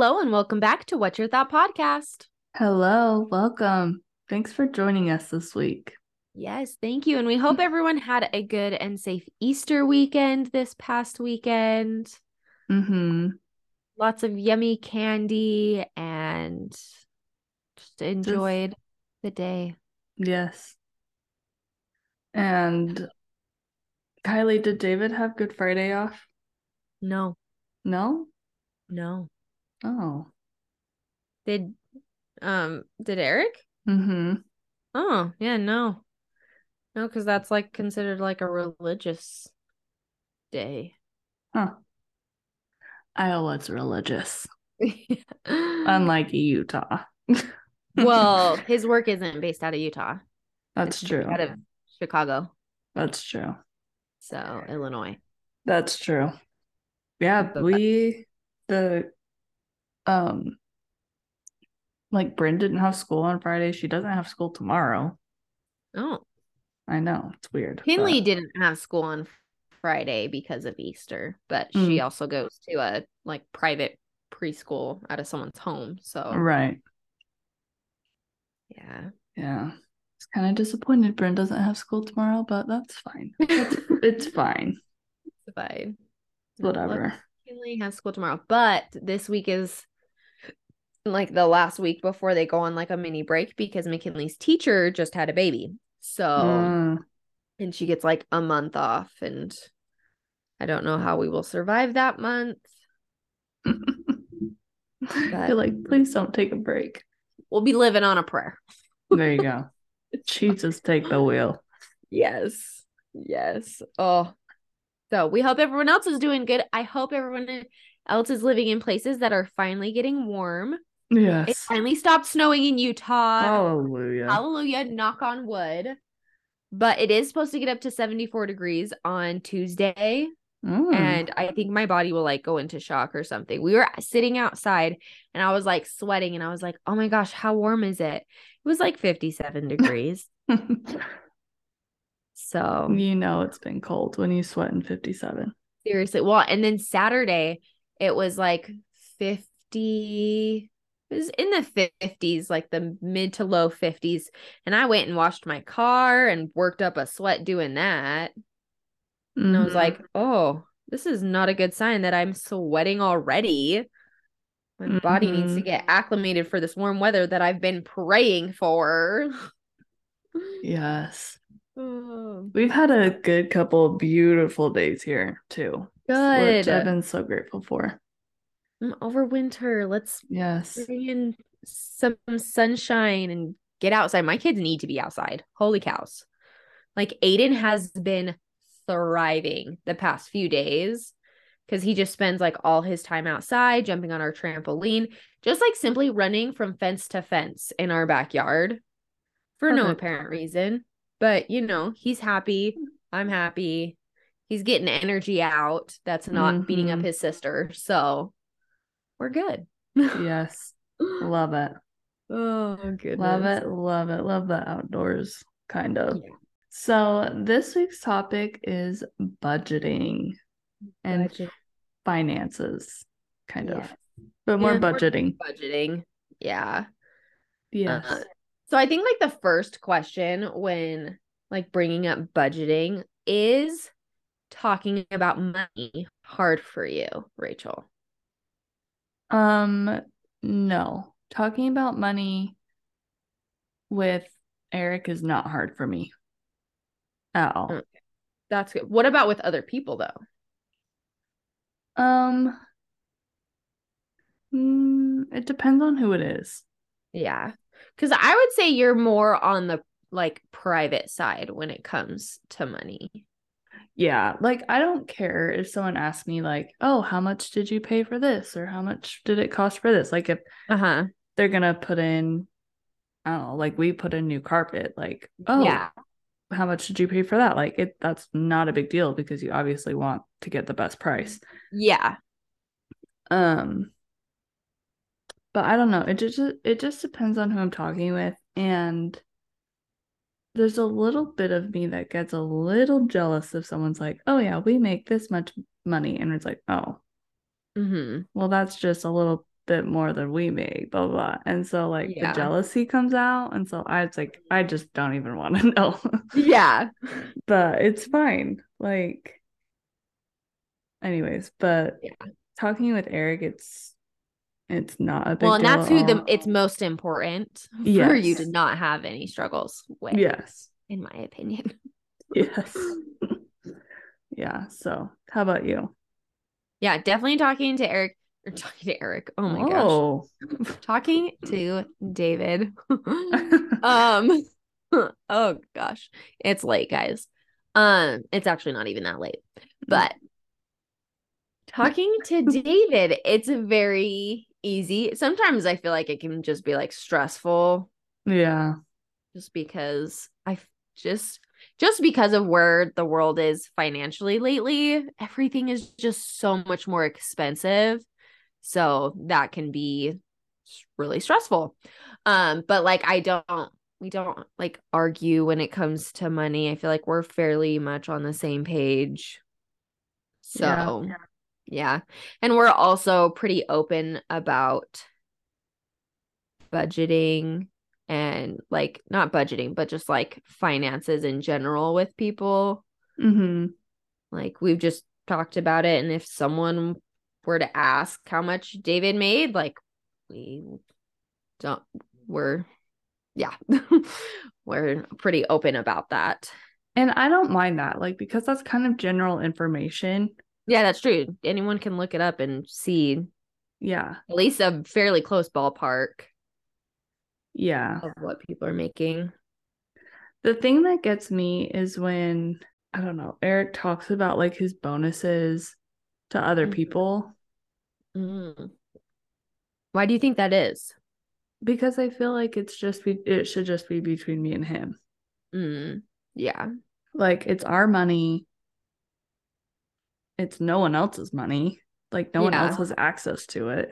Hello and welcome back to What's Your Thought podcast. Hello, welcome. Thanks for joining us this week. Yes, thank you. And we hope everyone had a good and safe Easter weekend this past weekend. Mm-hmm. Lots of yummy candy and just enjoyed the day. Yes. And Kylie, did David have Good Friday off? No, No? no. Oh. Did um did Eric? Mm-hmm. Oh, yeah, no. No, because that's like considered like a religious day. Huh. Iowa's religious, unlike Utah. well, his work isn't based out of Utah. that's It's true. Out of Chicago. That's true. So Illinois. That's true. Yeah, But- we the um like Bryn didn't have school on Friday. She doesn't have school tomorrow. Oh, I know it's weird. Kinley but- didn't have school on Friday because of Easter, but she Mm. also goes to a like private preschool out of someone's home. So right. yeah, Yeah. It's kind of disappointed Bryn doesn't have school tomorrow, but that's fine. It's, it's fine. it's fine. Whatever. Kinley has school tomorrow, but this week is like the last week before they go on like a mini break because McKinley's teacher just had a baby. So Mm, and she gets like a month off and I don't know how we will survive that month. You're like, please don't take a break. We'll be living on a prayer. There you go. Jesus, take the wheel. Yes. Yes. Oh. So we hope everyone else is doing good. I hope everyone else is living in places that are finally getting warm. It finally stopped snowing in Utah. Hallelujah. Hallelujah. Knock on wood. But it is supposed to get up to 74 degrees on Tuesday. Mm. And I think my body will like go into shock or something. We were sitting outside and I was like sweating and I was like, oh my gosh, how warm is it? It was like 57 degrees. So you know it's been cold when you sweat in 57. seriously. Well, and then Saturday it was like 50 it was in the 50s, like the mid to low 50s. And I went and washed my car and worked up a sweat doing that. And I was Mhm. like, oh, this is not a good sign that I'm sweating already. My body needs to Mhm. get acclimated for this warm weather that I've been praying for. yes. Oh, We've had a good couple of beautiful days here too. good. Which I've been so grateful for. Mm, Over winter, let's Yes. bring in some sunshine and get outside. My kids need to be outside. Holy cows. Like Aiden has been thriving the past few days because he just spends like all his time outside, jumping on our trampoline, just like simply running from fence to fence in our backyard for no apparent reason. But you know, he's happy. I'm happy. He's getting energy out that's not beating up Mhm. his sister. So we're good. Yes. Love it. Oh goodness. Love it. Love it. Love the outdoors, kind of. Yeah. So, this week's topic is budgeting and Budget- finances, kind Yeah. of, but more Yeah, more- budgeting. budgeting. Yeah. Yes. Uh, so I think like the first question when like bringing up budgeting is talking about money hard for you, Rachel. Um, no. Talking about money with Eric is not hard for me at all. Mm. That's good. What about with other people though? Um, mm, it depends on who it is. Yeah. Cuz I would say you're more on the like private side when it comes to money. Yeah, like I don't care if someone asks me like, "Oh, how much did you pay for this?" or "How much did it cost for this?" Like if Uh-huh. they're gonna put in, I don't know, like we put in new carpet, like, "Oh, Yeah. how much did you pay for that?" Like it that's not a big deal because you obviously want to get the best price. Yeah. Um but I don't know. It just it just depends on who I'm talking with and there's a little bit of me that gets a little jealous if someone's like, "Oh yeah, we make this much money." And it's like, "Oh, Mhm. well that's just a little bit more than we make, blah blah. blah. And so like Yeah. the jealousy comes out. And so I was like, I just don't even want to know. Yeah. but it's fine. Like anyways, but Yeah. talking with Eric, it's it's not a big Well, and deal that's at who the it's most important for you Yes. to not have any struggles with, Yes. in my opinion. Yes. yeah. So how about you? Yeah, definitely talking to Eric or talking to Eric. Oh my gosh. oh. Talking to David. um oh gosh. It's late, guys. Um it's actually not even that late. But talking to David, it's a very easy. Sometimes I feel like it can just be like stressful yeah. just because I just just because of where the world is financially lately, everything is just so much more expensive. So that can be really stressful. Um but like I don't we don't like argue when it comes to money. I feel like we're fairly much on the same page. So yeah. And we're also pretty open about budgeting and like not budgeting, but just like finances in general with people. Mm-hmm. Like we've just talked about it. And if someone were to ask how much David made, like we don't, we're, yeah, we're pretty open about that. And I don't mind that, like, because that's kind of general information. Yeah, that's true. Anyone can look it up and see Yeah. at least a fairly close ballpark Yeah. of what people are making. The thing that gets me is when, I don't know, Eric talks about like his bonuses to other Mhm. people Mm. Why do you think that is? because I feel like it's just, be- it should just be between me and him. Mm. Yeah. Like, it's our money, it's no one else's money. Like, no one else has access to it.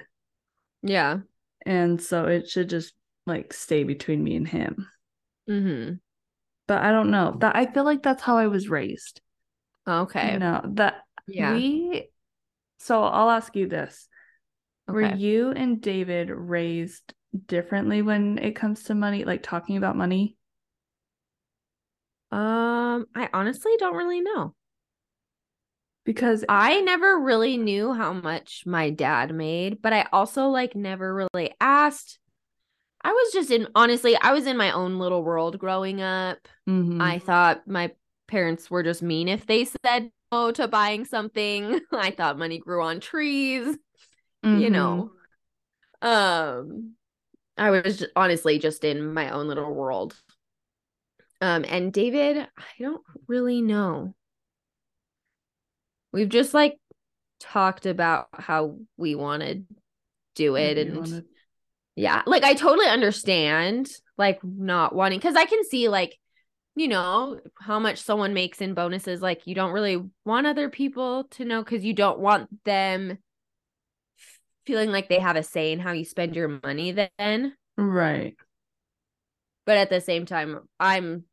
Yeah. And so it should just like stay between me and him. Mm-hmm. But I don't know. That I feel like that's how I was raised. Okay. You know, that Yeah. we so I'll ask you this. Were you and David raised differently when it comes to money, like talking about money? Um, I honestly don't really know. Because I never really knew how much my dad made, but I also like never really asked. I was just in honestly, I was in my own little world growing up. Mhm. I thought my parents were just mean if they said no to buying something. I thought money grew on trees. you Mhm. know um i was ju- honestly just in my own little world um and david i don't really know we've just like talked about how we want to do it you and yeah like i totally understand like not wanting because i can see like you know how much someone makes in bonuses like you don't really want other people to know because you don't want them feeling like they have a say in how you spend your money then Right. but at the same time i'm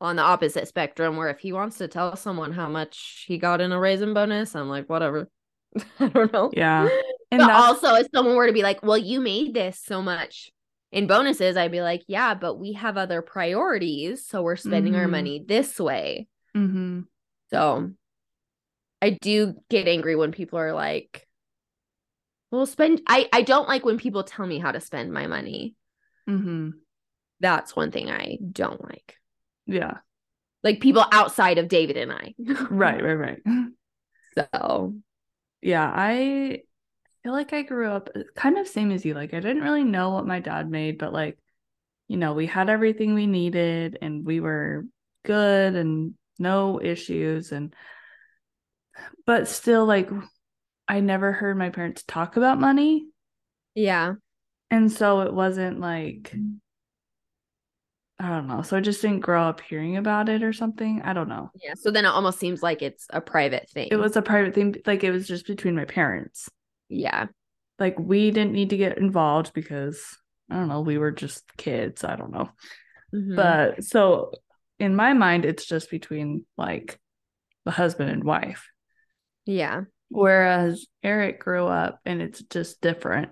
on the opposite spectrum where if he wants to tell someone how much he got in a raisin bonus i'm like whatever i don't know Yeah. And but also if someone were to be like well you made this so much in bonuses i'd be like yeah but we have other priorities so we're spending our Mhm. money this way Mhm. so i do get angry when people are like well spend i i don't like when people tell me how to spend my money Mhm. that's one thing i don't like Yeah. like people outside of david and i Right, right, right. so Yeah, I feel like I grew up uh, kind of same as you. Like I didn't really know what my dad made, but like, you know, we had everything we needed and we were good and no issues and but still like I never heard my parents talk about money. yeah And so it wasn't like I don't know. So I just didn't grow up hearing about it or something. I don't know. yeah so then it almost seems like it's a private thing It was a private thing, like it was just between my parents. yeah like we didn't need to get involved because I don't know, we were just kids. I don't know. Mhm. But so in my mind, it's just between like the husband and wife. yeah Whereas Eric grew up and it's just different.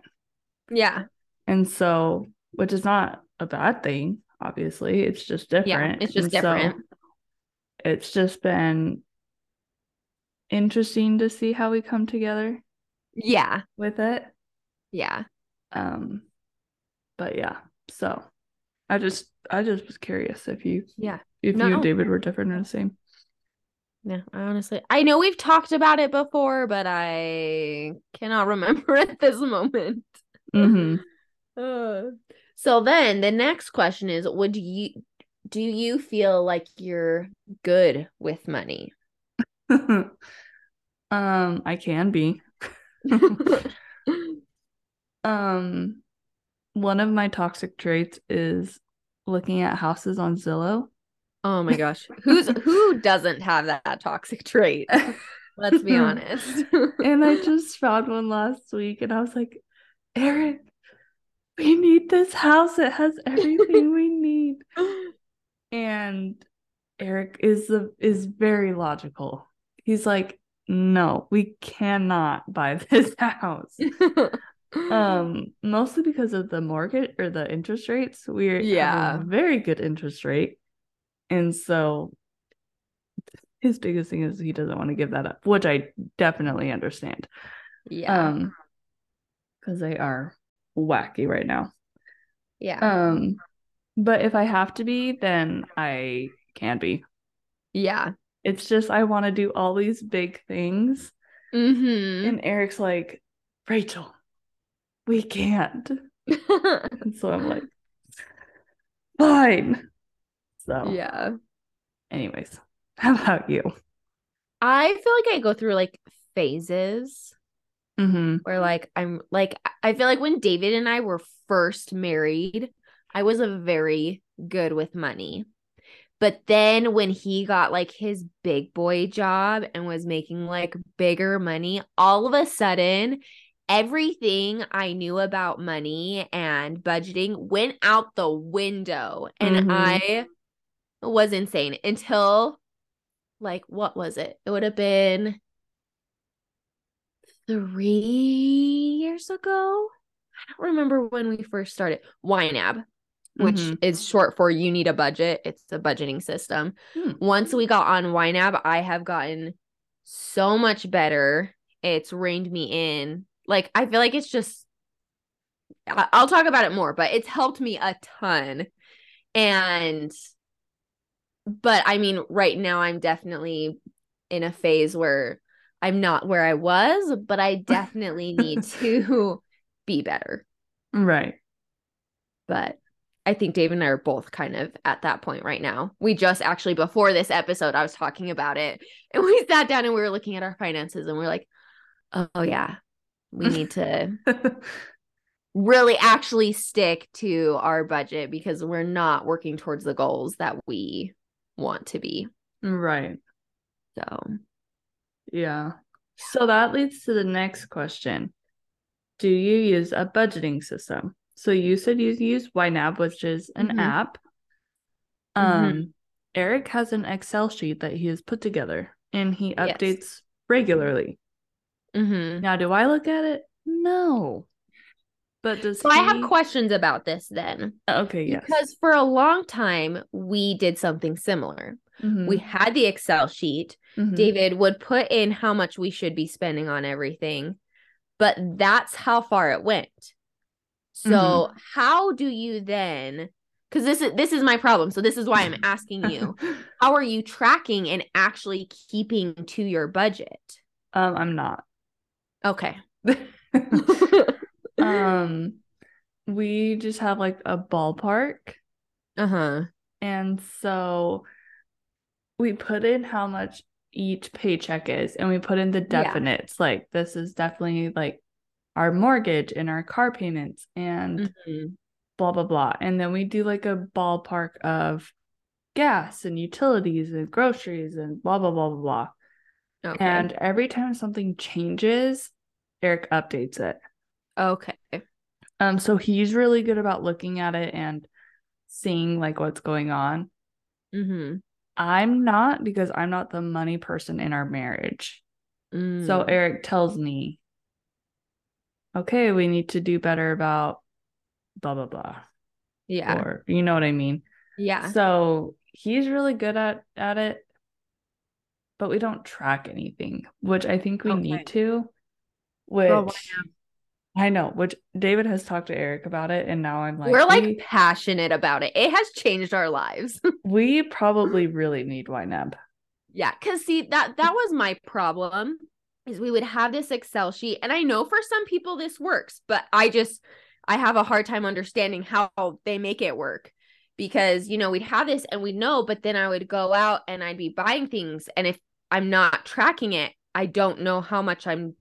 Yeah. And so, which is not a bad thing, obviously. It's just different. Yeah. It's just And so different. it's just been interesting to see how we come together yeah. with it. Yeah. Um, but yeah, so I just I just was curious if you Yeah. if you and David were different or the same. Yeah. I honestly, I know we've talked about it before, but I cannot remember at this moment. hmm Uh, so then the next question is would you do you feel like you're good with money? um, I can be. Um, one of my toxic traits is looking at houses on Zillow. oh my gosh. Who's who doesn't have that toxic trait? Let's be honest. and I just found one last week and I was like, Eric, we need this house. It has everything we need. And Eric is the is very logical. He's like, no, we cannot buy this house. Um, mostly because of the mortgage or the interest rates. We're Yeah. very good interest rate. And so his biggest thing is he doesn't want to give that up, which I definitely understand. yeah. Um because they are wacky right now. yeah. Um but if I have to be, then I can be. yeah. It's just I want to do all these big things. Mhm. And Eric's like, Rachel, we can't. And so I'm like, fine. So, yeah. anyways, how about you? I feel like I go through like phases Mm-hmm. where like I'm like I feel like when David and I were first married, I was a very good with money. But then when he got like his big boy job and was making like bigger money, all of a sudden everything I knew about money and budgeting went out the window and Mhm. I was insane until like what was it? It would have been three years ago. I don't remember when we first started. YNAB, which Mhm. is short for you need a budget. It's a budgeting system. Hmm. Once we got on YNAB, I have gotten so much better. It's reined me in. Like, I feel like it's just, I'll talk about it more, but it's helped me a ton. And, but I mean, right now, I'm definitely in a phase where I'm not where I was, but I definitely need to be better. Right. But I think Dave and I are both kind of at that point right now. We just actually, before this episode, I was talking about it and we sat down and we were looking at our finances and we are like, oh, yeah, we need to really actually stick to our budget because we're not working towards the goals that we want to be. right. So, Yeah. So that leads to the next question. Do you use a budgeting system? So you said you use YNAB, which is an Mhm. app. Um, Eric has an Excel sheet that he has put together and he Yes. updates regularly. mhm. Now, do I look at it? No. But does so I have questions about this then. Okay, yes. Because for a long time, we did something similar. Mhm, We had the Excel sheet. Mhm. David would put in how much we should be spending on everything, but that's how far it went. So, Mm-hmm. how do you then cuz this is this is my problem. So this is why I'm asking you. How are you tracking and actually keeping to your budget? um, I'm not. Okay. um, we just have like a ballpark, uh-huh. and so we put in how much each paycheck is, and we put in the Yeah. definites. Like this is definitely like our mortgage and our car payments and Mhm. blah blah blah. And then we do like a ballpark of gas and utilities and groceries and blah blah blah blah blah. Okay. And every time something changes, Eric updates it. okay. Um, so he's really good about looking at it and seeing like what's going on. Mhm. I'm not because I'm not the money person in our marriage. So Mm. Eric tells me okay, we need to do better about blah blah blah. Yeah. Or you know what I mean? yeah. So he's really good at at it, but we don't track anything, which I think we Okay. need to. Which why I know, which David has talked to Eric about it, and now I'm like, We're like we, passionate about it. It has changed our lives. we probably really need YNAB. yeah, cuz see that that was my problem is we would have this Excel sheet and I know for some people this works, but I just I have a hard time understanding how they make it work. Because, you know, we'd have this and we'd know, but then I would go out and I'd be buying things and if I'm not tracking it, I don't know how much I'm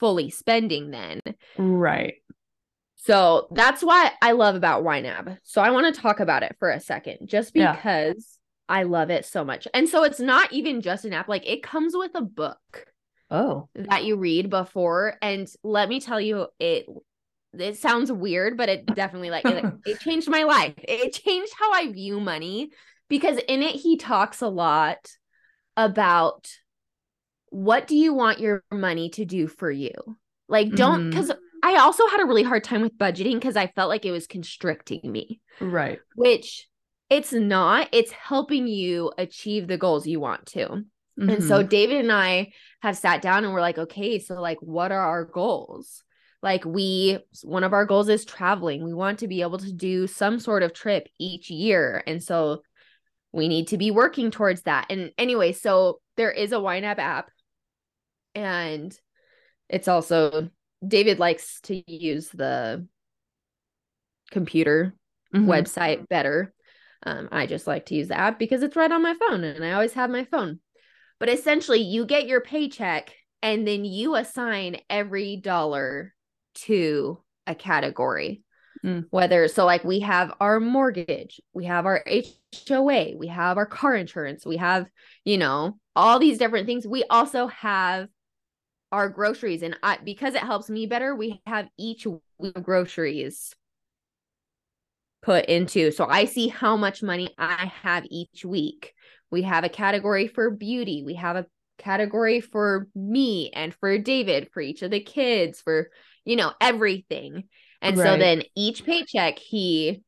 fully spending then. Right. So that's what I love about YNAB. So I want to talk about it for a second, just Yeah. because I love it so much. And so it's not even just an app, like it comes with a book Oh. that you read before. And let me tell you, it it sounds weird, but it definitely like it, it changed my life. It changed how I view money because in it he talks a lot about what do you want your money to do for you? Like don't because I also had a really hard time with budgeting because I felt like it was constricting me, Right. which it's not. It's helping you achieve the goals you want to. And so Mhm. David and I have sat down and we're like, okay, so like what are our goals? Like we one of our goals is traveling. We want to be able to do some sort of trip each year. And so we need to be working towards that. And anyway, so there is a YNAB app and it's also David likes to use the computer Mhm. website better. Um, I just like to use the app because it's right on my phone and I always have my phone. But essentially, you get your paycheck and then you assign every dollar to a category. Mm. Whether so, like we have our mortgage, we have our HOA, we have our car insurance, we have, you know, all these different things. We also have our groceries. And I, because it helps me better, we have each week of groceries put into. So I see how much money I have each week. We have a category for beauty. We have a category for me and for David, for each of the kids, for, you know, everything. And so then each paycheck, he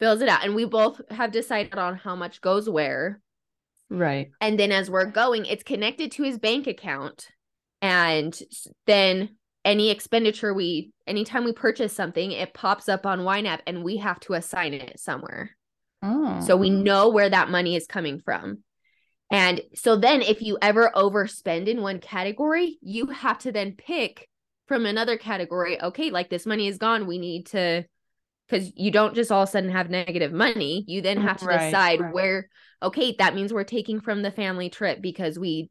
fills it out. And we both have decided on how much goes where. Right. And then as we're going, it's connected to his bank account. And then any expenditure we, anytime we purchase something, it pops up on YNAB and we have to assign it somewhere. Oh. So we oh. know where that money is coming from. And so then if you ever overspend in one category, you have to then pick from another category. Okay, like this money is gone. We need to, because you don't just all of a sudden have negative money. You then have to Right, decide right. where, okay, that means we're taking from the family trip because we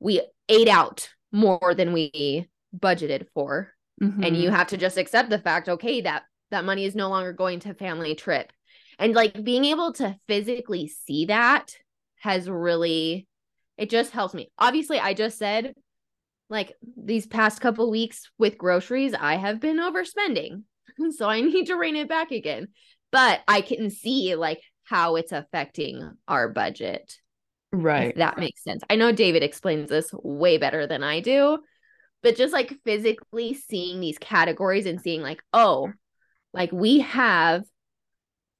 we ate out more than we budgeted for. And Mhm. you have to just accept the fact okay that that money is no longer going to family trip. And like being able to physically see that has really it just helps me. Obviously i just said like these past couple weeks with groceries i have been overspending. So i need to rein it back again. But i can see like how it's affecting our budget right. that makes sense. I know David explains this way better than I do, but just like physically seeing these categories and seeing like, oh, like we have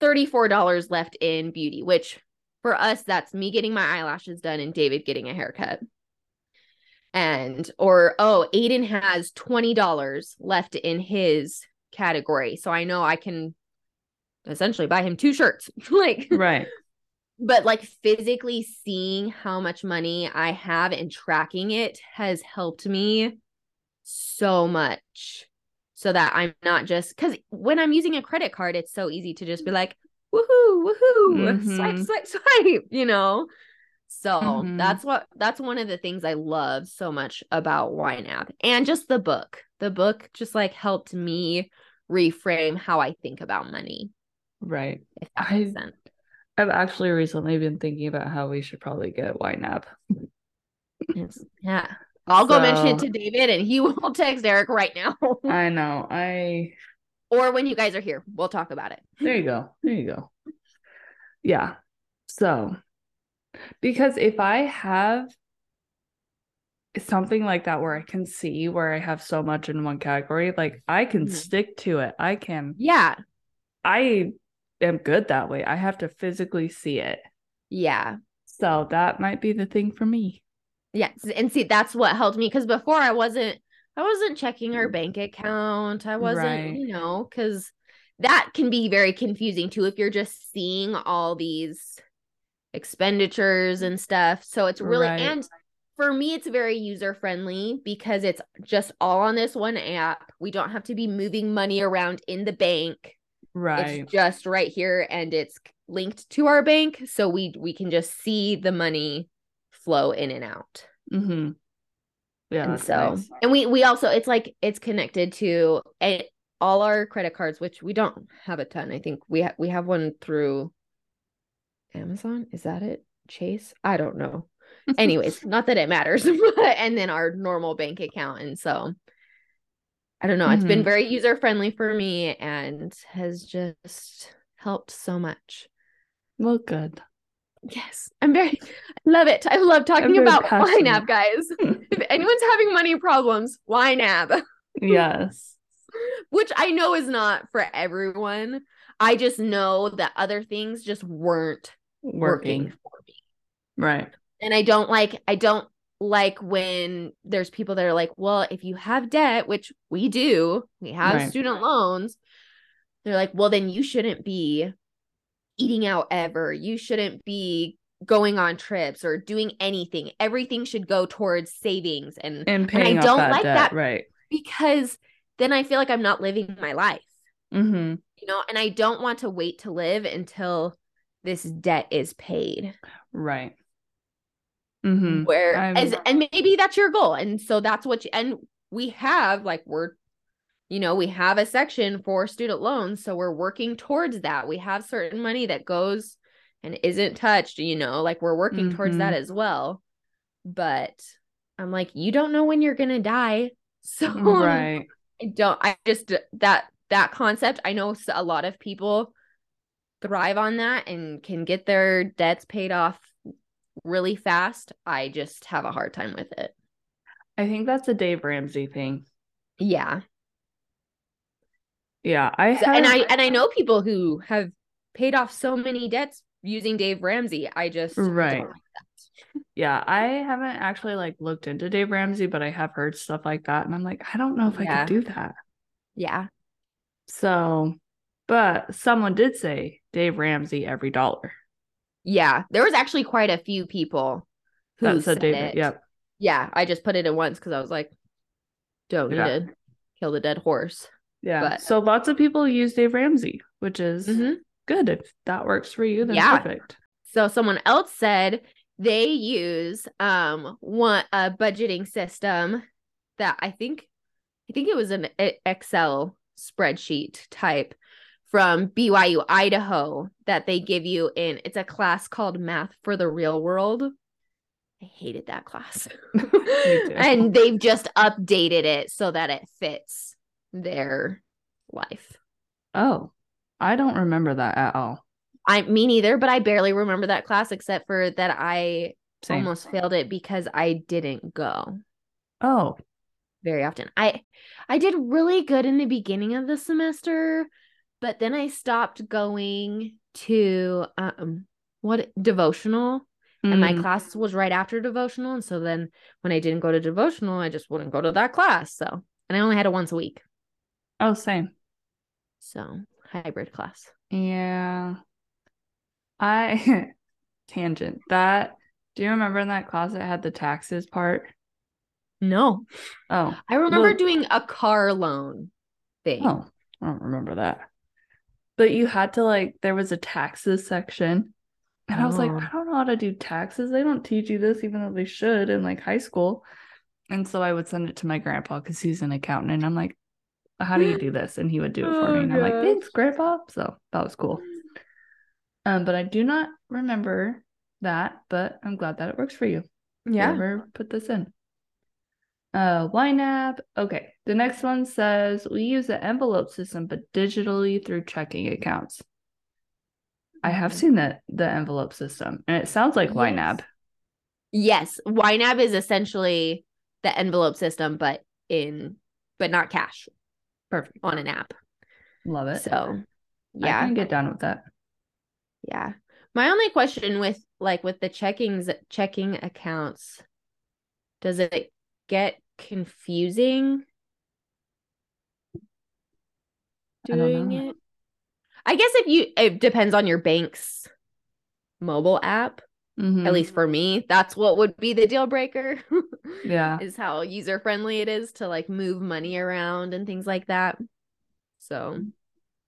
$34 left in beauty, which for us, that's me getting my eyelashes done and David getting a haircut. And, or, oh, Aiden has $20 left in his category. So I know I can essentially buy him two shirts. like, Right. But like physically seeing how much money I have and tracking it has helped me so much so that I'm not just because when I'm using a credit card, it's so easy to just be like, woohoo, woohoo, swipe, Mhm. swipe, swipe, swipe, you know? So Mhm. that's what that's one of the things I love so much about YNAB and just the book. The book just like helped me reframe how I think about money, Right. if that I- makes sense. I've actually recently been thinking about how we should probably get YNAB. Yes. Yeah. I'll go mention it to David and he will text Eric right now. I know. I or when you guys are here, we'll talk about it. there you go. There you go. Yeah. So because if I have something like that where I can see where I have so much in one category, like I can Mhm. stick to it. I can Yeah. I am good that way. I have to physically see it. Yeah. So that might be the thing for me. Yes. And see, that's what helped me because before I wasn't I wasn't checking our bank account. I wasn't, Right. you know, because that can be very confusing too if you're just seeing all these expenditures and stuff. So it's really Right. and for me it's very user friendly because it's just all on this one app. We don't have to be moving money around in the bank. Right. It's just right here and it's linked to our bank so we we can just see the money flow in and out Mm-hmm. Yeah. and so nice. and we we also it's like it's connected to a, all our credit cards which we don't have a ton i think we ha- we have one through amazon is that it chase i don't know anyways not that it matters but and then our normal bank account and so i don't know it's been Mhm. very user friendly for me and has just helped so much Well, good. yes i'm very i love it i love talking about passionate. YNAB guys if anyone's having money problems YNAB yes. which I know is not for everyone. I just know that other things just weren't working, Working. for me. Right. And I don't like I don't like when there's people that are like, "Well, if you have debt, which we do, we have Right. student loans." They're like, "Well, then you shouldn't be eating out ever. You shouldn't be going on trips or doing anything. Everything should go towards savings." And And paying off don't that like debt. that. Right. because then I feel like I'm not living my life. Mm-hmm. you know, and I don't want to wait to live until this debt is paid. Right. Mm-hmm. Where I'm- as and maybe that's your goal. And so that's what you and we have like we're you know, we have a section for student loans, so we're working towards that. We have certain money that goes and isn't touched, you know, like we're working towards that as well. But I'm like, you don't know when you're gonna die. So Right. I don't I just that that concept I know a lot of people thrive on that and can get their debts paid off really fast. I just have a hard time with it. I think that's a Dave Ramsey thing. Yeah. Yeah. I So- and I and I know people who have paid off so many debts using Dave Ramsey. I just don't Right. like that. Yeah, I haven't actually like looked into Dave Ramsey, but I have heard stuff like that, and I'm like, I don't know if I could do that. Yeah. So, but someone did say Dave Ramsey every dollar. Yeah. There was actually quite a few people who That said Dave. it. Yep. Yeah. I just put it in once because I was like, don't need Yeah. to kill the dead horse. Yeah. But- so lots of people use Dave Ramsey, which is Mhm. good. If that works for you, then Yeah. perfect. So someone else said they use um one a budgeting system that I think I think it was an Excel spreadsheet type from BYU Idaho that they give you in it's a class called Math for the Real World. I hated that class. and they've just updated it so that it fits their life. Oh, I don't remember that at all. I me neither, but I barely remember that class except for that I Same. almost failed it because I didn't go Oh, very often. I I did really good in the beginning of the semester, but then I stopped going to um what devotional and my mm, class was right after devotional and so then when I didn't go to devotional, I just wouldn't go to that class. So, and I only had it once a week. oh, same. So, hybrid class. Yeah. I tangent that. Do you remember in that class that had the taxes part? No. Oh, I remember Well- doing a car loan thing. oh, I don't remember that. But you had to like, there was a taxes section. And I was like, Oh. I don't know how to do taxes. They don't teach you this, even though they should in like high school. And so I would send it to my grandpa because he's an accountant. And I'm like, how do you do this? And he would do it for Oh, me. And I'm like, thanks, grandpa. So that was cool. Um, but I do not remember that, but I'm glad that it works for you. Yeah. Put this in. Uh, YNAB. Okay. The next one says we use the envelope system, but digitally through checking accounts. I have Mhm. seen that the envelope system, and it sounds like Yes. YNAB. Yes, YNAB is essentially the envelope system, but in but not cash Perfect. on an app. Love it. So yeah, I can get down with that. yeah. My only question with like with the checkings checking accounts, does it get confusing doing know. it? I guess if you it depends on your bank's mobile app. Mhm. At least for me, that's what would be the deal breaker. Yeah. is how user friendly it is to like move money around and things like that. So,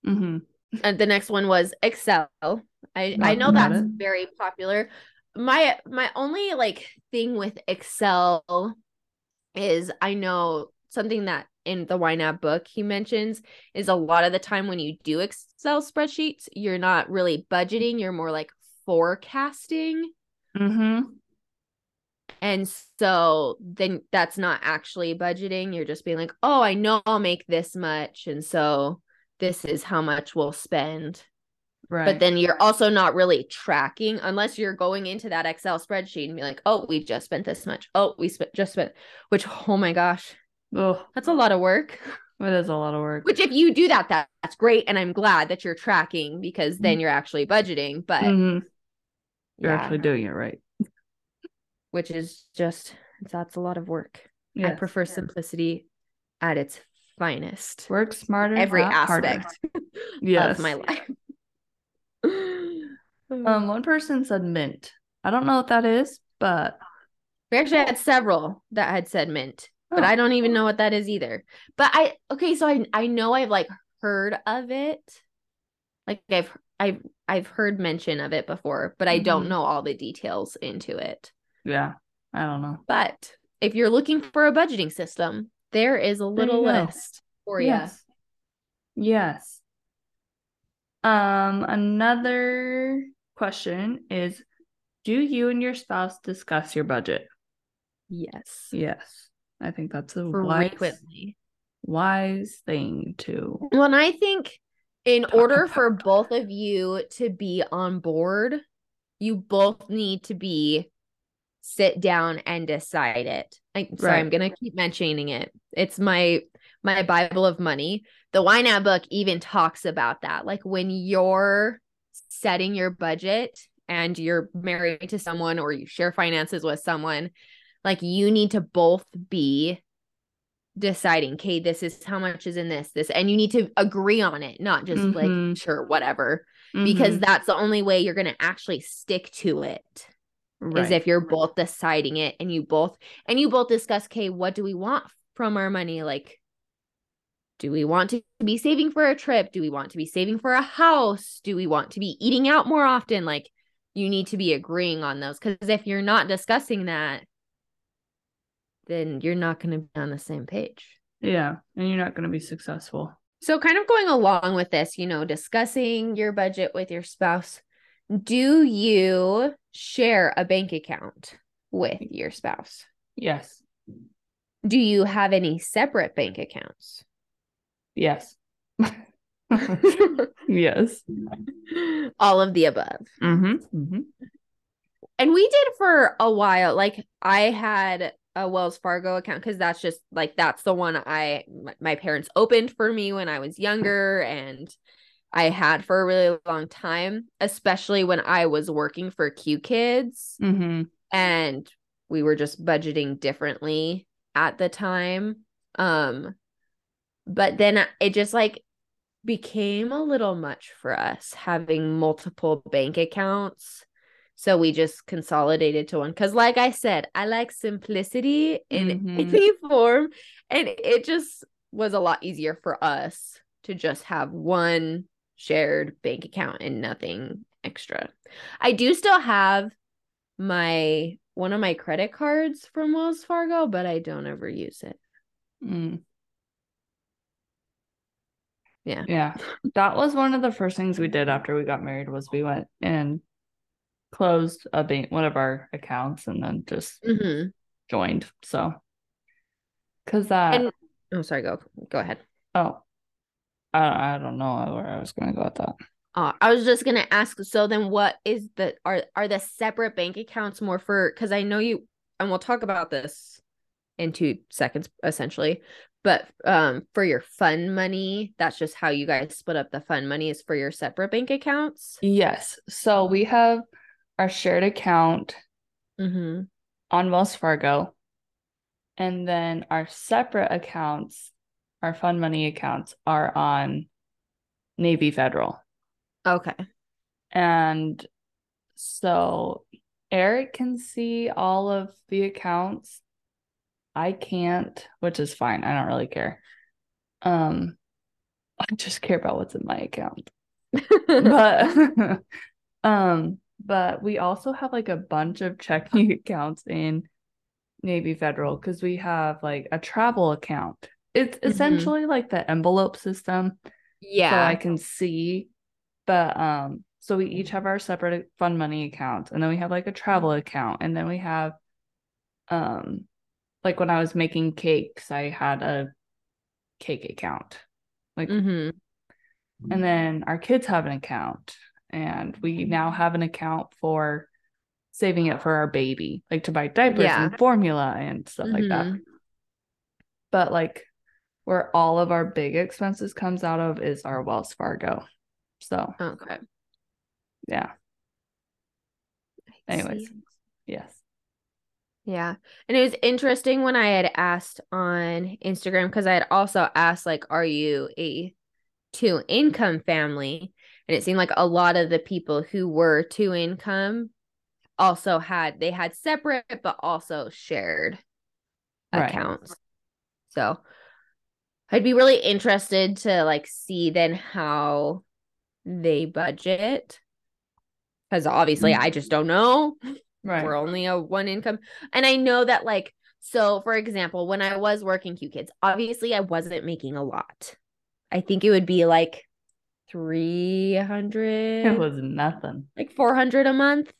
hmm and the next one was Excel. I I know that's it. very popular. My my only like thing with Excel is I know something that in the YNAB book he mentions is a lot of the time when you do Excel spreadsheets, you're not really budgeting, you're more like forecasting. hmm And so then that's not actually budgeting. You're just being like, oh, I know I'll make this much. And so this is how much we'll spend. Right. But then you're also not really tracking unless you're going into that Excel spreadsheet and be like, oh, we just spent this much. Oh, we spent just spent, which, oh my gosh, oh, that's a lot of work. it is a lot of work. Which, if you do that, that that's great. And I'm glad that you're tracking because then you're actually budgeting. But Mhm. You're yeah, actually doing it right. which is just, that's a lot of work. I Yes. prefer simplicity at its finest. Work smarter. Every aspect Yes. of my life. Um, one person said mint. I don't know what that is, but we actually had several that had said mint, but Oh. I don't even know what that is either. But I okay, so I I know I've like heard of it. Like I've I've I've heard mention of it before, but I don't Mhm. know all the details into it. yeah, I don't know. But if you're looking for a budgeting system, there is a little list for you. Yes. Um, another question is do you and your spouse discuss your budget? Yes. Yes. I think that's a wise, Frequently. wise thing to Well, and I think in order about for both of you to be on board, you both need to be sit down and decide it. I, sorry, Right. I'm gonna keep mentioning it. It's my my Bible of money. The Why YNAB book even talks about that. Like when you're setting your budget and you're married to someone or you share finances with someone, like you need to both be deciding, okay, this is how much is in this, this, and you need to agree on it, not just Mhm. like, sure, whatever, because Mhm. that's the only way you're going to actually stick to it is right. if you're both deciding it and you both, and you both discuss, okay, what do we want from our money? Like, do we want to be saving for a trip? Do we want to be saving for a house? Do we want to be eating out more often? Like, you need to be agreeing on those because if you're not discussing that, then you're not going to be on the same page. yeah, and you're not going to be successful. So, kind of going along with this, you know, discussing your budget with your spouse, do you share a bank account with your spouse? Yes. Do you have any separate bank accounts? Yes. yes. All of the above. Mm-hmm. Mm-hmm. And we did for a while. Like I had a Wells Fargo account because that's just like that's the one I my- parents opened for me when I was younger and I had for a really long time, especially when I was working for Q Kids Mm-hmm. and we were just budgeting differently at the time. Um but then it just like became a little much for us having multiple bank accounts. So we just consolidated to one cuz like I said, I like simplicity in Mhm. any form and it just was a lot easier for us to just have one shared bank account and nothing extra. I do still have my one of my credit cards from Wells Fargo, but I don't ever use it. Mm. Yeah. Yeah. That was one of the first things we did after we got married was we went and closed a bank one of our accounts and then just hmm joined. So cuz that And oh, sorry, go go ahead. oh I I don't know where I was going to go with that. Uh, I was just gonna ask. So then, what is the are are the separate bank accounts more for? Because I know you, and we'll talk about this in two seconds essentially. But um for your fun money, that's just how you guys split up the fun money is for your separate bank accounts. Yes. So we have our shared account Mm-hmm. on Wells Fargo. And then our separate accounts, our fund money accounts, are on Navy Federal. Okay. And so Eric can see all of the accounts. I can't, which is fine. I don't really care. Um, I just care about what's in my account. But um, but we also have like a bunch of checking accounts in Navy Federal because we have like a travel account. It's Mhm. essentially like the envelope system yeah. so I can see. But um, so we each have our separate fund money accounts, and then we have like a travel account, and then we have um, like when I was making cakes, I had a cake account, like, hmm and then our kids have an account, and we now have an account for saving it for our baby, like to buy diapers Yeah. and formula and stuff like that. Mhm. But like where all of our big expenses comes out of is our Wells Fargo. So Okay. yeah. I Anyways. see. Yes. Yeah. And it was interesting when I had asked on Instagram because I had also asked, like, are you a two income family? And it seemed like a lot of the people who were two income also had, they had separate but also shared Right. accounts. So I'd be really interested to like see then how they budget. Because obviously mm. I just don't know Right. we're only a one income and i know that like so for example when i was working Qkids obviously i wasn't making a lot i think it would be like 300 It was nothing. like 400 a month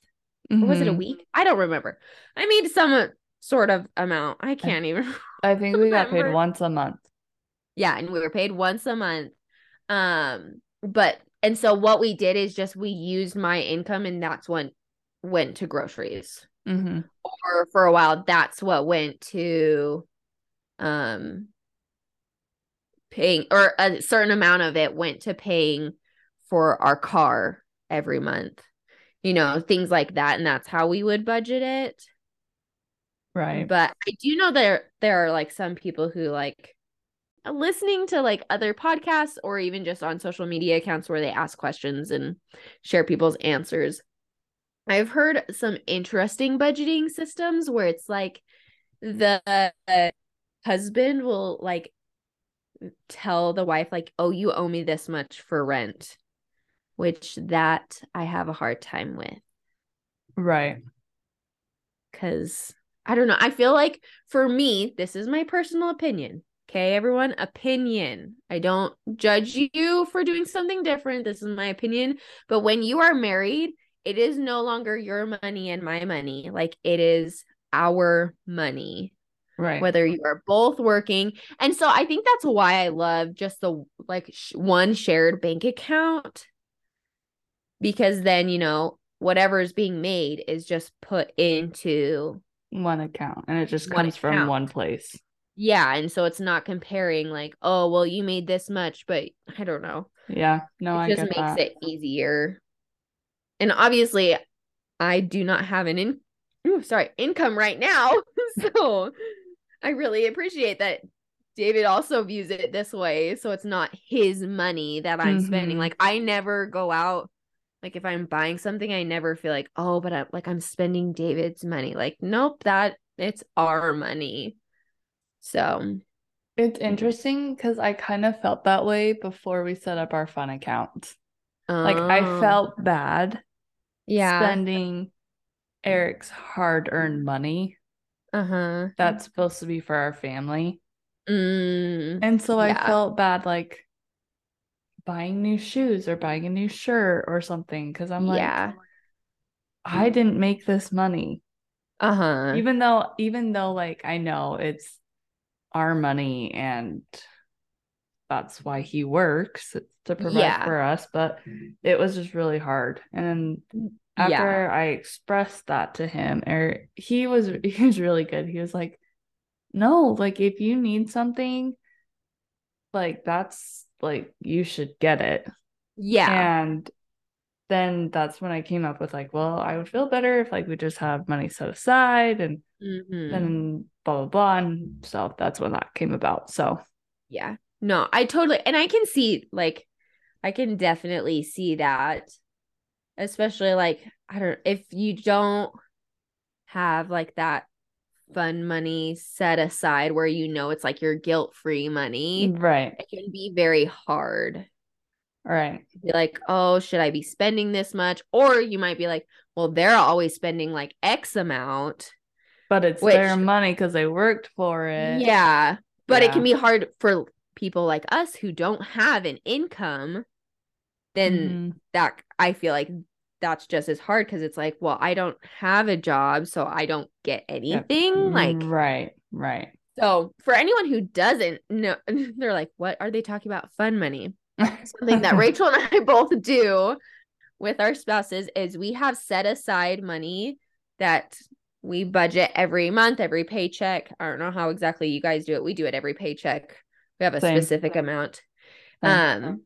or was it a Mhm. week i don't remember i made some uh, sort of amount i can't even I think we got paid once a month. yeah and we were paid once a month um but and so what we did is just we used my income and that's when went to groceries. Hmm or for a while that's what went to um paying or a certain amount of it went to paying for our car every month. You know things like that and that's how we would budget it. Right. but i do know there there are like some people who like listening to like other podcasts or even just on social media accounts where they ask questions and share people's answers i've heard some interesting budgeting systems where it's like the uh, husband will like tell the wife like oh you owe me this much for rent which that i have a hard time with Right. because I don't know. I feel like for me, this is my personal opinion. Okay, everyone, opinion. I don't judge you for doing something different. This is my opinion. But when you are married, it is no longer your money and my money. Like it is our money, Right. whether you are both working. And so I think that's why I love just the like sh- one shared bank account because then, you know, whatever is being made is just put into one account and it just comes from one place. Yeah, and so it's not comparing like, oh, well, you made this much, but I don't know. Yeah. No, I it just makes that. it easier. And obviously, I do not have an in ooh, sorry, income right now. so I really appreciate that David also views it this way. So it's not his money that I'm spending. Mhm. Like I never go out like if I'm buying something, I never feel like, oh, but I'm like I'm spending David's money. Like, nope, that it's our money. So It's interesting because I kind of felt that way before we set up our fun account. Like I Oh, felt bad yeah. spending Eric's hard-earned money Uh-huh. that's supposed to be for our family. Mm, And so I felt bad like buying new shoes or buying a new shirt or something because I'm like, yeah. I didn't make this money. Uh-huh. Even though, even though like I know it's our money and that's why he works to provide Yeah. for us, but it was just really hard. And Yeah. after I expressed that to him, or he was he was really good. He was like, no, like if you need something, like that's like you should get it. Yeah. And then that's when I came up with like, well, I would feel better if like we just have money set aside and Mhm. then blah blah blah. And so that's when that came about. So Yeah. No, I totally and I can see like I can definitely see that. Especially like I don't if you don't have like that fun money set aside where you know it's like your guilt-free money, right, it can be very hard. right, Be like, "Oh, should I be spending this much?" Or you might be like, "Well, they're always spending like X amount." but it's Which- their money because they worked for it. Yeah. But it can be hard for people like us who don't have an income. Then Mhm. that I feel like that's just as hard because it's like, well, I don't have a job, so I don't get anything. Like, right, right. so for anyone who doesn't know, they're like, what are they talking about? Fun money. Something that Rachel and I both do with our spouses is we have set aside money that we budget every month, every paycheck. I don't know how exactly you guys do it. We do it every paycheck. We have a Same. specific amount. Same. Um,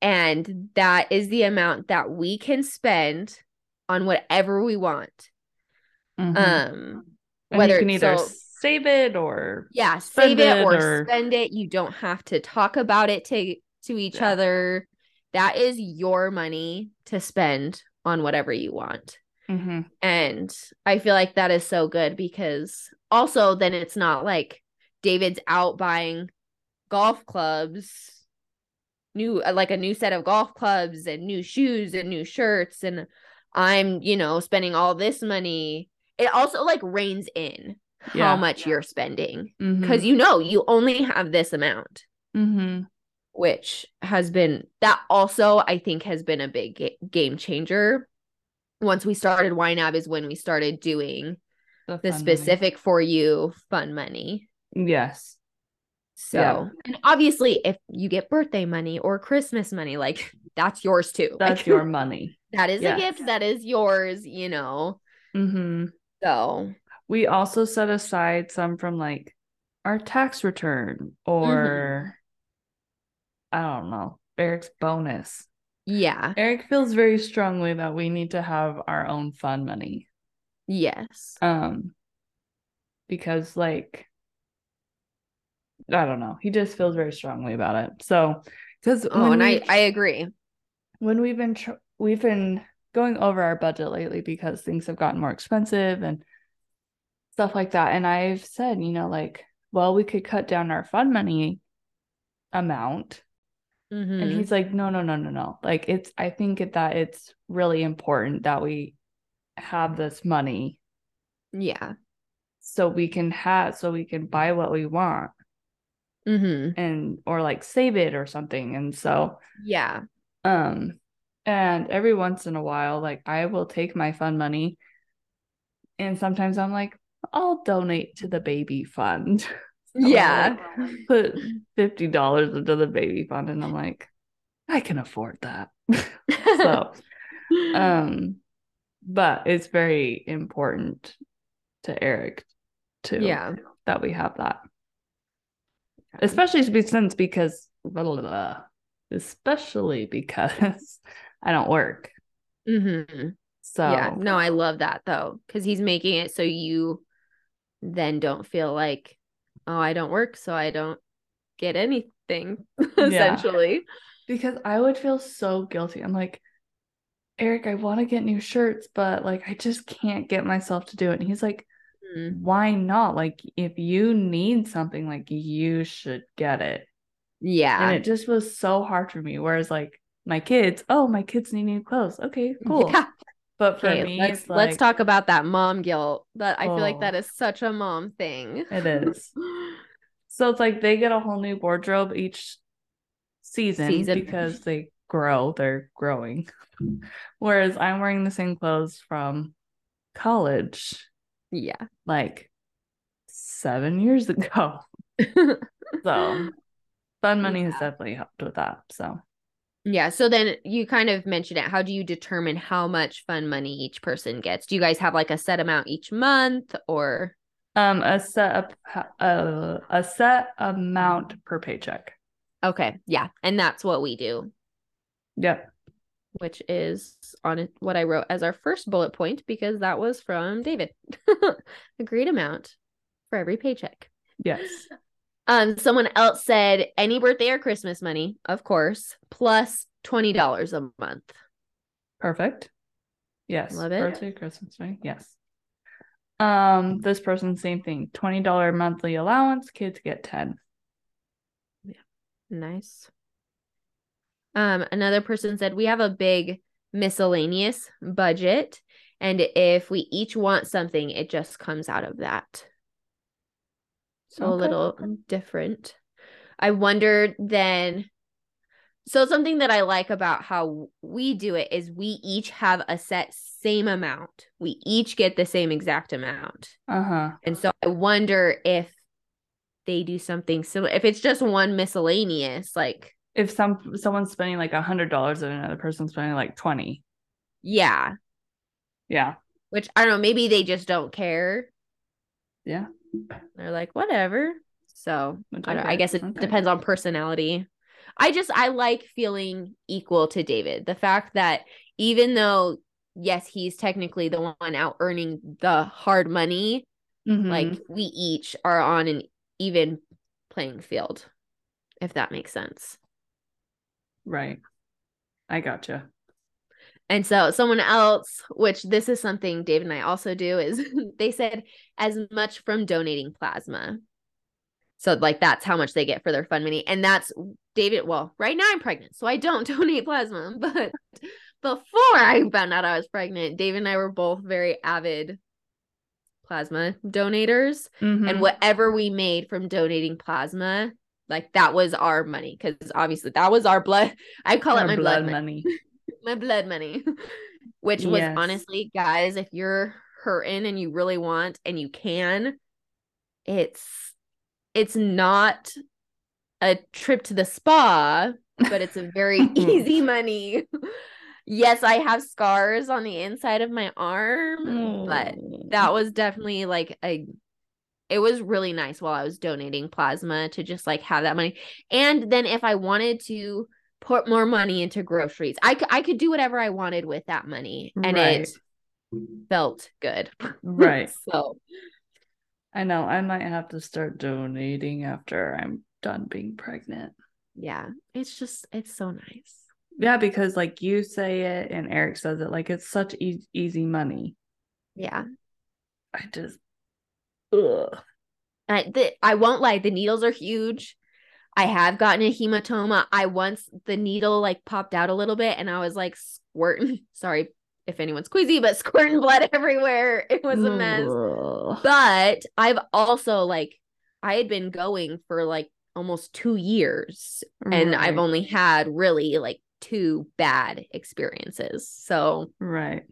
and that is the amount that we can spend on whatever we want. Mhm. Um, And whether you can either so- save it or yeah, save it, it or, or- spend it. You don't have to talk about it to to each Yeah. other. That is your money to spend on whatever you want. Mhm. And I feel like that is so good because also then it's not like David's out buying golf clubs, new uh, like a new set of golf clubs and new shoes and new shirts and I'm, you know, spending all this money. It also like reins in Yeah. how much you're spending because you know you only have this amount Mhm. which has been that also I think has been a big ga- game changer. Once we started YNAB is when we started doing The the fun money. specific for you fun money. Yes. So, Yeah. and obviously if you get birthday money or Christmas money, like that's yours too. That's Like, your money. that is Yes. a gift that is yours, you know. hmm So, We also set aside some from like our tax return or I don't know, Eric's bonus. yeah. Eric feels very strongly that we need to have our own fun money. Yes. Um because like I don't know, he just feels very strongly about it. So cuz Oh, and I I agree. when we've been tr- we've been going over our budget lately because things have gotten more expensive and stuff like that and i've said you know like well we could cut down our fund money amount and Mhm. he's like no no no no no like it's i think that it's really important that we have this money Yeah. so we can have so we can buy what we want Mhm. and or like save it or something and so Yeah. Um, and every once in a while, like I will take my fun money, and sometimes I'm like, I'll donate to the baby fund. Yeah. like, put fifty dollars into the baby fund, and I'm like, I can afford that. so, um, but it's very important to Eric too. Yeah. that we have that, especially since because blah, blah, blah, especially because I don't work. Mm-hmm. So Yeah. No, I love that though, because he's making it so you then don't feel like, oh, I don't work, so I don't get anything, essentially. because I would feel so guilty. I'm like, Eric, I want to get new shirts, but like I just can't get myself to do it. And he's like, Mm. why not? Like if you need something, like you should get it. Yeah. And it just was so hard for me. Whereas like my kids, oh, my kids need new clothes. Okay, cool. Yeah. But for Okay, me, let's it's let's talk about that mom guilt. That I feel like Oh. that is such a mom thing. It is. So it's like they get a whole new wardrobe each season, Season. because they grow, they're growing. Whereas I'm wearing the same clothes from college, yeah. like seven years ago. So fun money has definitely helped with that. So Yeah. So then you kind of mentioned it. How do you determine how much fun money each person gets? Do you guys have like a set amount each month or? Um, a set up uh, a set amount per paycheck. Okay. Yeah. And that's what we do, Yep. Which is on what I wrote as our first bullet point because that was from David. Agreed amount for every paycheck. Yes. Um, someone else said any birthday or Christmas money, of course, plus twenty dollars a month. Perfect. Yes. Love it. Birthday, Christmas, right? Yes. Um, this person, same thing. Twenty dollar monthly allowance. Kids get ten. Yeah. Nice. Um, another person said we have a big miscellaneous budget, and if we each want something, it just comes out of that. So a little different. I wondered then. So something that I like about how we do it is we each have a set same amount. We each get the same exact amount. Uh huh. And so I wonder if they do something similar. If it's just one miscellaneous, like If some someone's spending like a hundred dollars and another person's spending like twenty. yeah, Yeah. which I don't know, maybe they just don't care. Yeah. They're like, whatever. So I, I guess it Okay. depends on personality. I just I like feeling equal to David. The fact that even though yes, he's technically the one out earning the hard money, Mhm. like we each are on an even playing field, if that makes sense. Right. I gotcha. And so someone else, which this is something David and I also do, is they said as much from donating plasma. So like that's how much they get for their fund money. And that's David. Well, right now I'm pregnant, so I don't donate plasma. But before I found out I was pregnant, David and I were both very avid plasma donators. Mhm. And whatever we made from donating plasma, like that was our money. Cause obviously that was our blood. I call Our it my blood, money money. my blood money which was honestly guys if you're hurting and you really want and you can it's it's not a trip to the spa but it's a very easy money yes i have scars on the inside of my arm but Mm. that was definitely like a it was really nice while I was donating plasma to just like have that money. And then if I wanted to put more money into groceries, I could I could do whatever I wanted with that money and Right. it felt good. Right. so, I know. I might have to start donating after I'm done being pregnant. yeah, it's just it's so nice. Yeah, because like you say it and Eric says it, like it's such e- easy money. Yeah. I just, ugh. I the, I won't lie, the needles are huge. I have gotten a hematoma. I once the needle like popped out a little bit and I was like squirting. Sorry if anyone's queasy, but squirting blood everywhere. It was a mess. Ugh. But I've also like I had been going for like almost 2 years and I've only had really like two bad experiences. So right.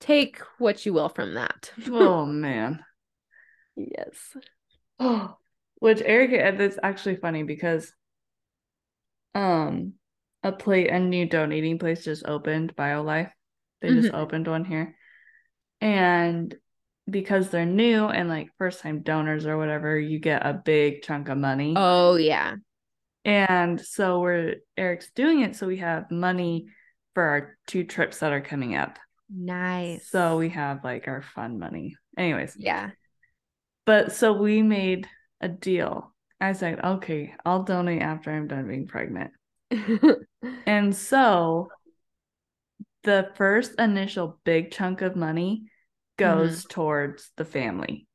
take what you will from that. Oh man. Yes. Oh, which Eric, and it's actually funny because, um, a plate, a new donating place just opened, BioLife. They just opened one here, and because they're new and like first time donors or whatever, you get a big chunk of money. Oh yeah. And so we're Eric's doing it so we have money for our two trips that are coming up. Nice. So we have like our fun money. Anyways, yeah. But so we made a deal. I said, okay, I'll donate after I'm done being pregnant. And so the first initial big chunk of money goes towards the family.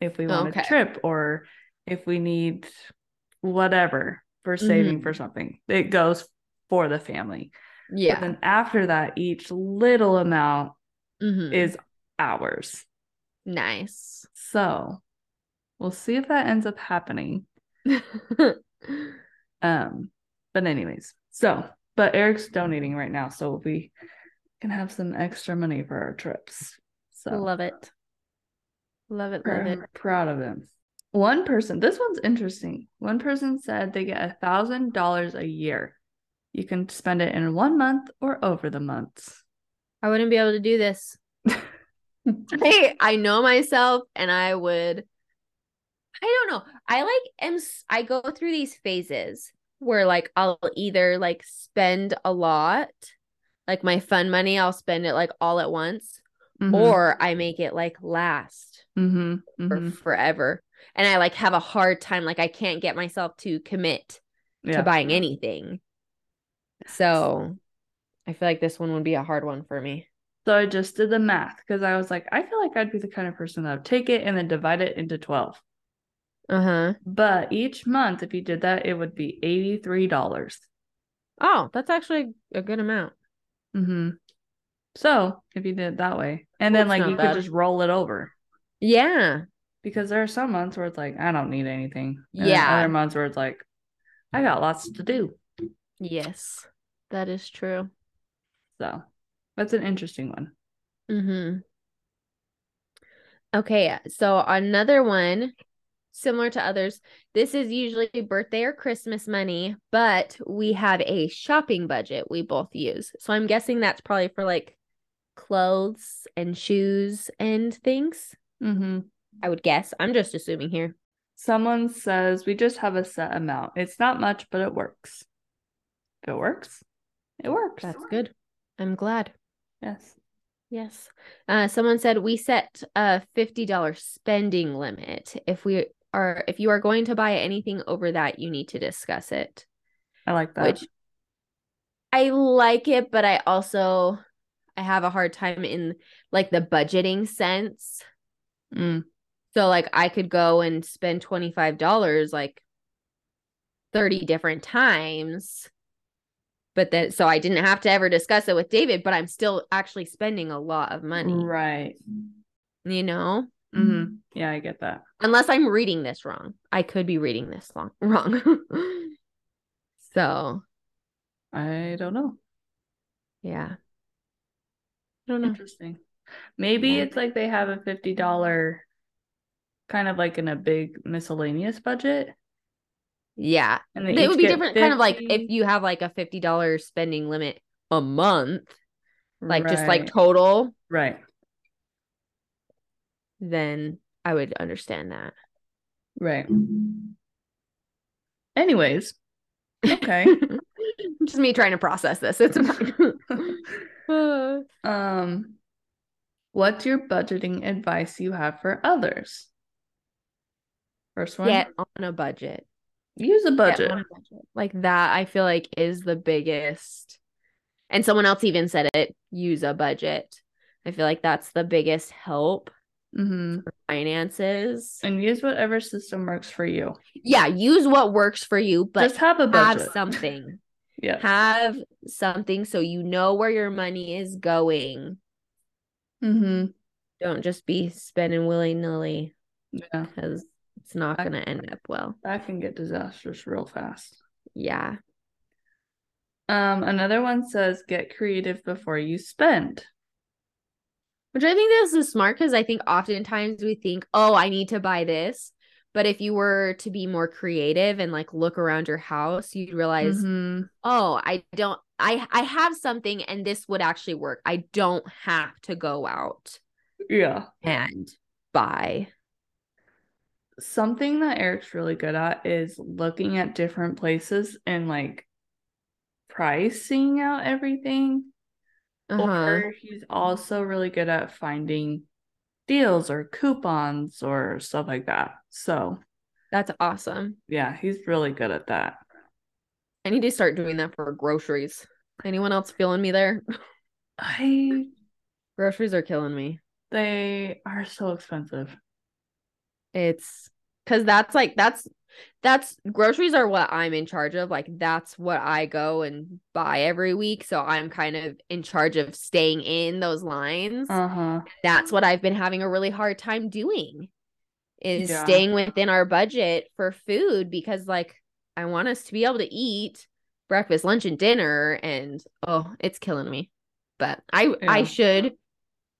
If we want Okay. a trip or if we need whatever for saving for something, it goes for the family. But yeah. then after that, each little amount Mhm. is ours. nice. So we'll see if that ends up happening. Um, but anyways, so but Eric's donating right now, so we can have some extra money for our trips. So love it. Love it. Love it. proud of him. One person, this one's interesting. One person said they get a thousand dollars a year. You can spend it in one month or over the months. I wouldn't be able to do this. hey, I know myself and I would I don't know. I like am I go through these phases where like I'll either like spend a lot, like my fun money, I'll spend it like all at once, Mhm. or I make it like last Mhm, for mhm. forever. And I like have a hard time like I can't get myself to commit yeah. to buying anything. So I feel like this one would be a hard one for me. So I just did the math because I was like, I feel like I'd be the kind of person that would take it and then divide it into 12. Uh-huh. But each month, if you did that, it would be $83. Oh, that's actually a good amount. Mm-hmm. So if you did it that way, and then like you bad. could just roll it over Yeah. because there are some months where it's like, I don't need anything. And Yeah. Other months where it's like, I got lots to do. Yes. That is true. So that's an interesting one. Mm-hmm. Okay, so another one similar to others. This is usually birthday or Christmas money, but we have a shopping budget we both use. So I'm guessing that's probably for like clothes and shoes and things. Mm-hmm. I would guess. I'm just assuming here. Someone says we just have a set amount. It's not much, but it works. If it works, it works. That's good. I'm glad. Yes. Yes. Uh, someone said we set a $50 spending limit. If we are if you are going to buy anything over that, you need to discuss it. I like that. Which I like it, but I also I have a hard time in like the budgeting sense. Mm. So like I could go and spend $25 like 30 different times. But then so I didn't have to ever discuss it with David, but I'm still actually spending a lot of money, Right. you know? Mm-hmm. Yeah, I get that. Unless I'm reading this wrong. I could be reading this long wrong. so, I don't know. yeah. I don't know. Interesting. Maybe Yeah. it's like they have a fifty dollar kind of like in a big miscellaneous budget. Yeah. And they It would be different kind of like if you have like a $50 spending limit a month, like just like total, right. Then I would understand that. Right. Anyways. Okay. just me trying to process this. It's um what's your budgeting advice you have for others? First one. Get on a budget. Use a budget. a budget. Like that, I feel like is the biggest. And someone else even said it use a budget. I feel like that's the biggest help Mm-hmm. finances. And use whatever system works for you. Yeah, use what works for you, but Just have a budget. have something. Yeah. have something so you know where your money is going. mm-hmm. Don't just be spending willy nilly Yeah. because it's not going to end up well. That can get disastrous real fast. Yeah. Um, another one says get creative before you spend. Which I think this is smart because I think oftentimes we think, oh, I need to buy this. But if you were to be more creative and like look around your house, you'd realize, Mhm. oh, I don't, I, I have something and this would actually work. I don't have to go out Yeah. and buy. Something that Eric's really good at is looking at different places and like pricing out everything. Uh-huh. Or he's also really good at finding deals or coupons or stuff like that. So, That's awesome. yeah, he's really good at that. I need to start doing that for groceries. Anyone else feeling me there? I groceries are killing me. they are so expensive. It's because that's like that's that's groceries are what I'm in charge of. Like that's what I go and buy every week. So I'm kind of in charge of staying in those lines. Uh-huh. that's what I've been having a really hard time doing is Yeah. staying within our budget for food because like I want us to be able to eat breakfast, lunch, and dinner. And oh, it's killing me. But I I should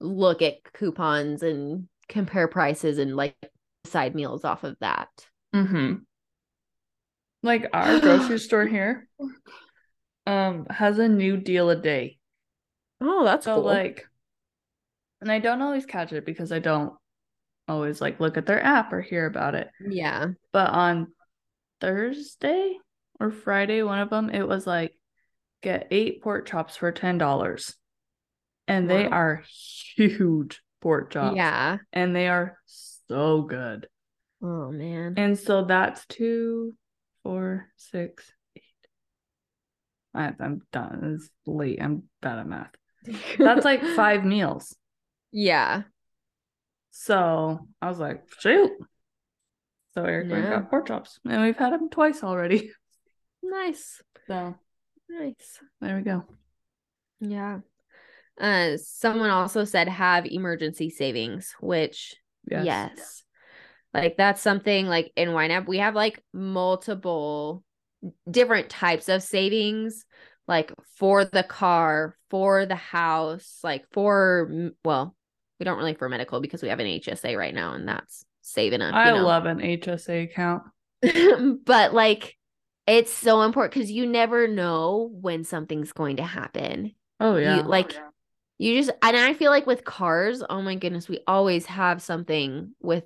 look at coupons and compare prices and like side meals off of that. Mm-hmm. Like our grocery store here um has a new deal a day. Oh, that's So cool. like And I don't always catch it because I don't always like look at their app or hear about it. Yeah. But on Thursday or Friday, one of them, it was like get eight pork chops for ten dollars. And they Wow. are huge pork chops. Yeah. And they are so good. Oh man. And so that's two, four, six, eight. I, I'm done. It's late. I'm bad at math. That's like five meals. Yeah. So I was like, shoot. So Eric went Yeah. got pork chops, and we've had them twice already. Nice. So Nice. there we go. Yeah. Uh someone also said have emergency savings, which yes. Like that's something like in YNAB we have like multiple different types of savings like for the car, for the house, like for well, we don't really for medical because we have an HSA right now and that's saving up. I know? love an HSA account. but like it's so important because you never know when something's going to happen. Oh You- yeah. like oh, you just and I feel like with cars, oh my goodness, we always have something with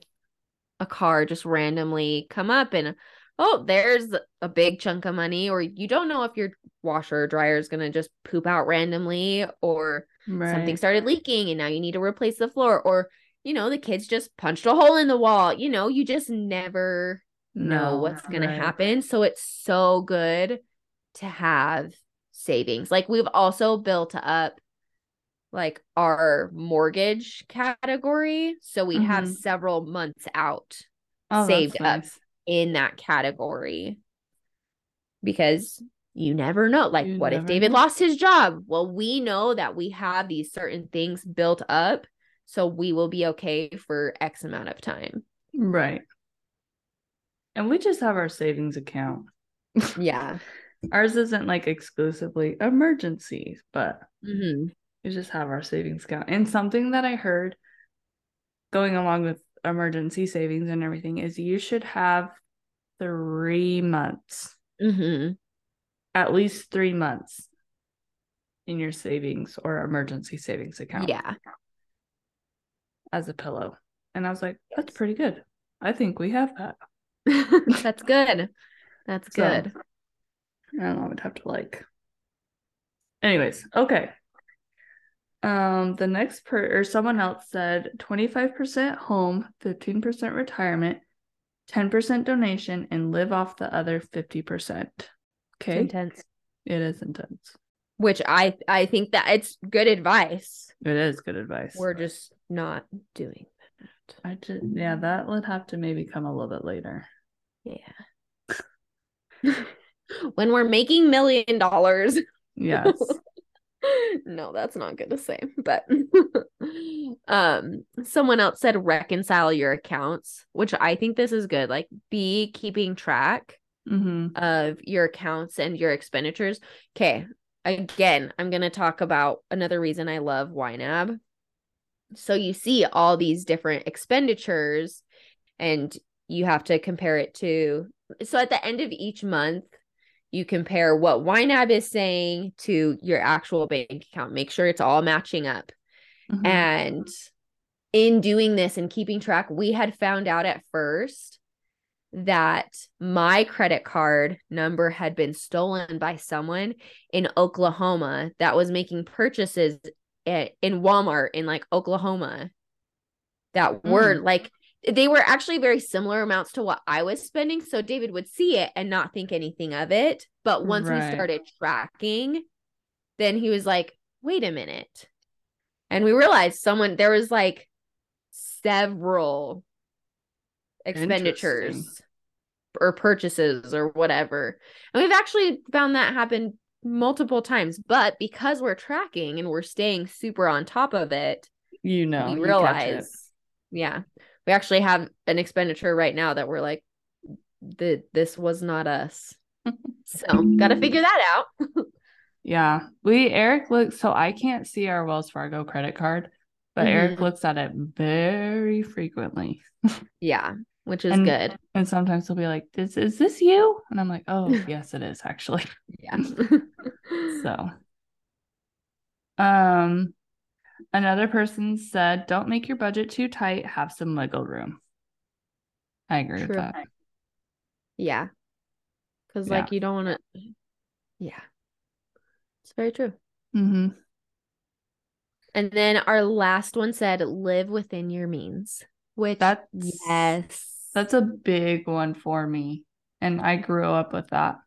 a car just randomly come up and oh, there's a big chunk of money, or you don't know if your washer or dryer is gonna just poop out randomly or right. something started leaking and now you need to replace the floor, or you know, the kids just punched a hole in the wall. You know, you just never know what's going to happen. So it's so good to have savings. Like we've also built up like our mortgage category. So we have Mhm. several months out Oh, saved that's up. nice. in that category because you never know. Like, You what if David know. lost his job? Well, we know that we have these certain things built up. So we will be okay for X amount of time. Right. And we just have our savings account. Yeah. Ours isn't like exclusively emergencies, but hmm we just have our savings account. And something that I heard going along with emergency savings and everything is you should have three months, hmm at least three months in your savings or emergency savings account Yeah. as a pillow. And I was like, that's pretty good. I think we have that. That's good. That's So, good. I don't know, I would have to like. Anyways, okay. Um, the next per or someone else said 25% home, 15% retirement, 10% donation, and live off the other 50%. Okay. It's Okay. intense. It is intense. Which I I think that it's good advice. It is good advice. We're just not doing that. I just yeah, that would have to maybe come a little bit later. Yeah. when we're making million dollars. Yes. no, that's not good to say. But um someone else said reconcile your accounts, which I think this is good. Like be keeping track mm-hmm. of your accounts and your expenditures. Okay. Again, I'm going to talk about another reason I love YNAB. So you see all these different expenditures and you have to compare it to so at the end of each month you compare what YNAB is saying to your actual bank account. Make sure it's all matching up. Mm-hmm. And in doing this and keeping track, we had found out at first that my credit card number had been stolen by someone in Oklahoma that was making purchases at, in Walmart in like Oklahoma that were like they were actually very similar amounts to what I was spending. So David would see it and not think anything of it. But once we started tracking, then he was like, wait a minute. And we realized someone, there was like several expenditures or purchases or whatever. And we've actually found that happen multiple times. But because we're tracking and we're staying super on top of it, You know, we realize, yeah, we actually have an expenditure right now that we're like, the this was not us. so gotta figure that out. Yeah. We Eric looks so I can't see our Wells Fargo credit card, but Eric Mhm. looks at it very frequently. Yeah, which is And- good. And sometimes he'll be like, this is this you? And I'm like, Oh, yes, it is actually. Yeah. So um Another person said, don't make your budget too tight, have some wiggle room. I agree True. with that. Yeah. Cause Yeah. like you don't want to Yeah. It's very true. Mm-hmm. And then our last one said live within your means. Which That's yes. That's a big one for me. And I grew up with that.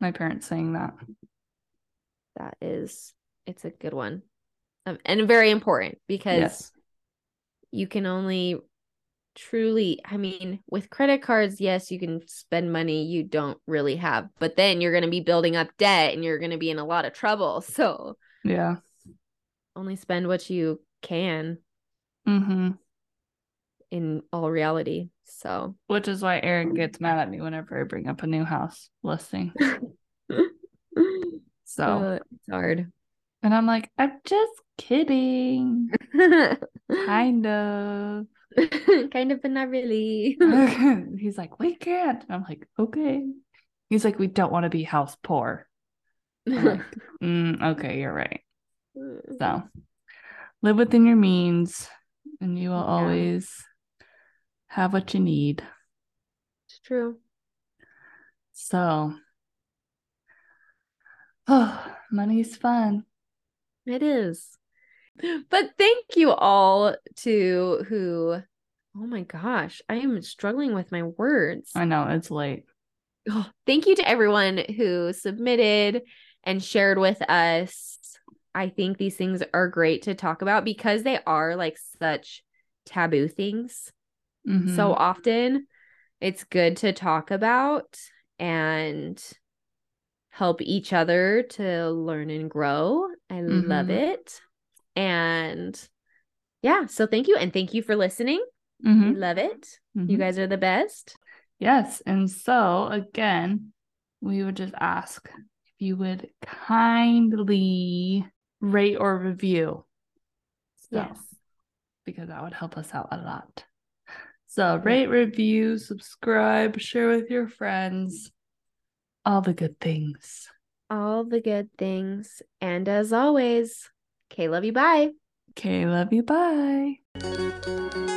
My parents saying that. that is it's a good one. Um, and very important because Yes. you can only truly i mean with credit cards yes you can spend money you don't really have but then you're going to be building up debt and you're going to be in a lot of trouble so Yeah. only spend what you can Mm-hmm. in all reality so Which is why Eric gets mad at me whenever I bring up a new house listing. So, uh, it's hard and I'm like, I'm just kidding. Kind of. kind of but not really He's like, we can't. And I'm like, okay. He's like, we don't want to be house poor. Like, mm, okay, you're right. So live within your means and you will Yeah. always have what you need. it's true So, oh, money's fun. It is. But thank you all to who, oh my gosh, I am struggling with my words. I know it's late. Oh, thank you to everyone who submitted and shared with us. I think these things are great to talk about because they are like such taboo things. Mhm. So often it's good to talk about and help each other to learn and grow. I love Mhm. it. And yeah, so thank you. And thank you for listening. We Mhm. love it. You Mhm. guys are the best. Yes. And so, again, we would just ask if you would kindly rate or review. So, Yes. Because that would help us out a lot. So, rate, review, subscribe, share with your friends, all the good things. All the good things. And as always, okay, love you. Bye. Okay, love you. Bye.